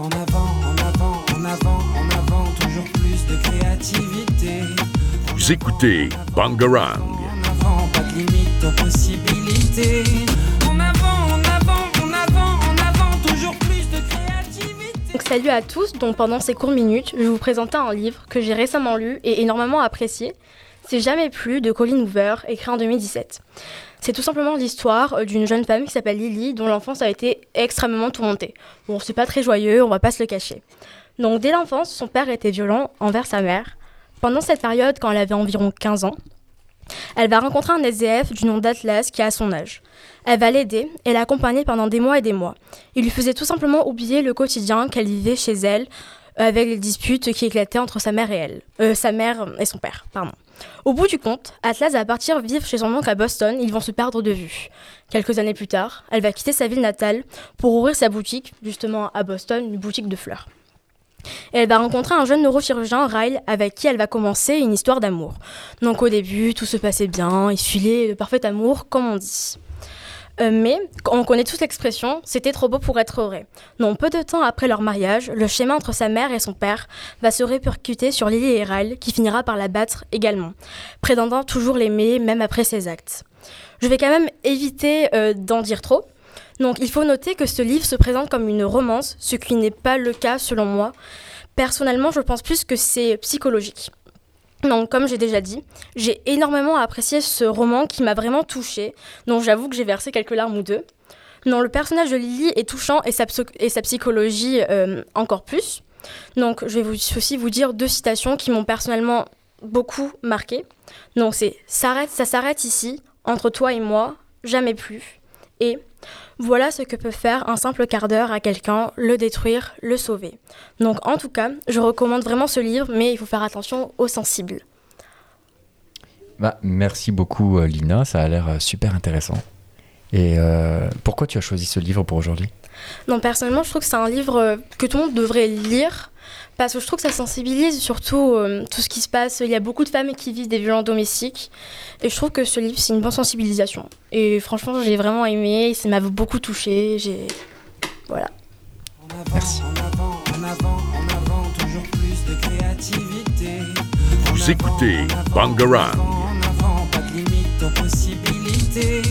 En avant, en avant, en avant, en avant, toujours plus de créativité. Vous écoutez Bangarang. En avant, pas de limite aux possibilités. En avant, en avant, en avant, en avant, toujours plus de créativité. Donc, salut à tous, donc pendant ces courtes minutes, je vais vous présenter un livre que j'ai récemment lu et énormément apprécié. C'est Jamais plus de Colin Hoover, écrit en 2017. C'est tout simplement l'histoire euh, d'une jeune femme qui s'appelle Lily, dont l'enfance a été extrêmement tourmentée. Bon, c'est pas très joyeux, on va pas se le cacher. Donc, dès l'enfance, son père était violent envers sa mère. Pendant cette période, quand elle avait environ 15 ans, elle va rencontrer un SDF du nom d'Atlas qui a son âge. Elle va l'aider et l'accompagner pendant des mois et des mois. Il lui faisait tout simplement oublier le quotidien qu'elle vivait chez elle avec les disputes qui éclataient entre sa mère et elle. Euh, sa mère et son père, pardon. Au bout du compte, Atlas va partir vivre chez son oncle à Boston, ils vont se perdre de vue. Quelques années plus tard, elle va quitter sa ville natale pour ouvrir sa boutique, justement à Boston, une boutique de fleurs. Elle va rencontrer un jeune neurochirurgien, Ryle, avec qui elle va commencer une histoire d'amour. Donc au début, tout se passait bien, il filait le parfait amour, comme on dit. Euh, mais on connaît tous l'expression c'était trop beau pour être vrai. Non, peu de temps après leur mariage, le schéma entre sa mère et son père va se répercuter sur Lily Ryle, qui finira par la battre également, prétendant toujours l'aimer même après ses actes. Je vais quand même éviter euh, d'en dire trop. Donc il faut noter que ce livre se présente comme une romance, ce qui n'est pas le cas selon moi. Personnellement, je pense plus que c'est psychologique. Donc, comme j'ai déjà dit, j'ai énormément apprécié ce roman qui m'a vraiment touchée. Donc, j'avoue que j'ai versé quelques larmes ou deux. Non, le personnage de Lily est touchant et sa, et sa psychologie euh, encore plus. Donc, je vais vous, aussi vous dire deux citations qui m'ont personnellement beaucoup marqué. Donc, c'est ça s'arrête ici, entre toi et moi, jamais plus. Et voilà ce que peut faire un simple quart d'heure à quelqu'un, le détruire, le sauver. Donc en tout cas, je recommande vraiment ce livre, mais il faut faire attention aux sensibles. Bah, merci beaucoup euh, Lina, ça a l'air euh, super intéressant. Et euh, pourquoi tu as choisi ce livre pour aujourd'hui? Non, personnellement, je trouve que c'est un livre que tout le monde devrait lire parce que je trouve que ça sensibilise surtout euh, tout ce qui se passe. Il y a beaucoup de femmes qui vivent des violences domestiques. Et je trouve que ce livre, c'est une bonne sensibilisation. Et franchement, j'ai vraiment aimé. Ça m'a beaucoup touché. J'ai. Voilà. En avant, Merci. En avant, en avant, en avant, toujours plus de créativité. Vous écoutez Bangarang. En avant, pas de limite aux possibilités.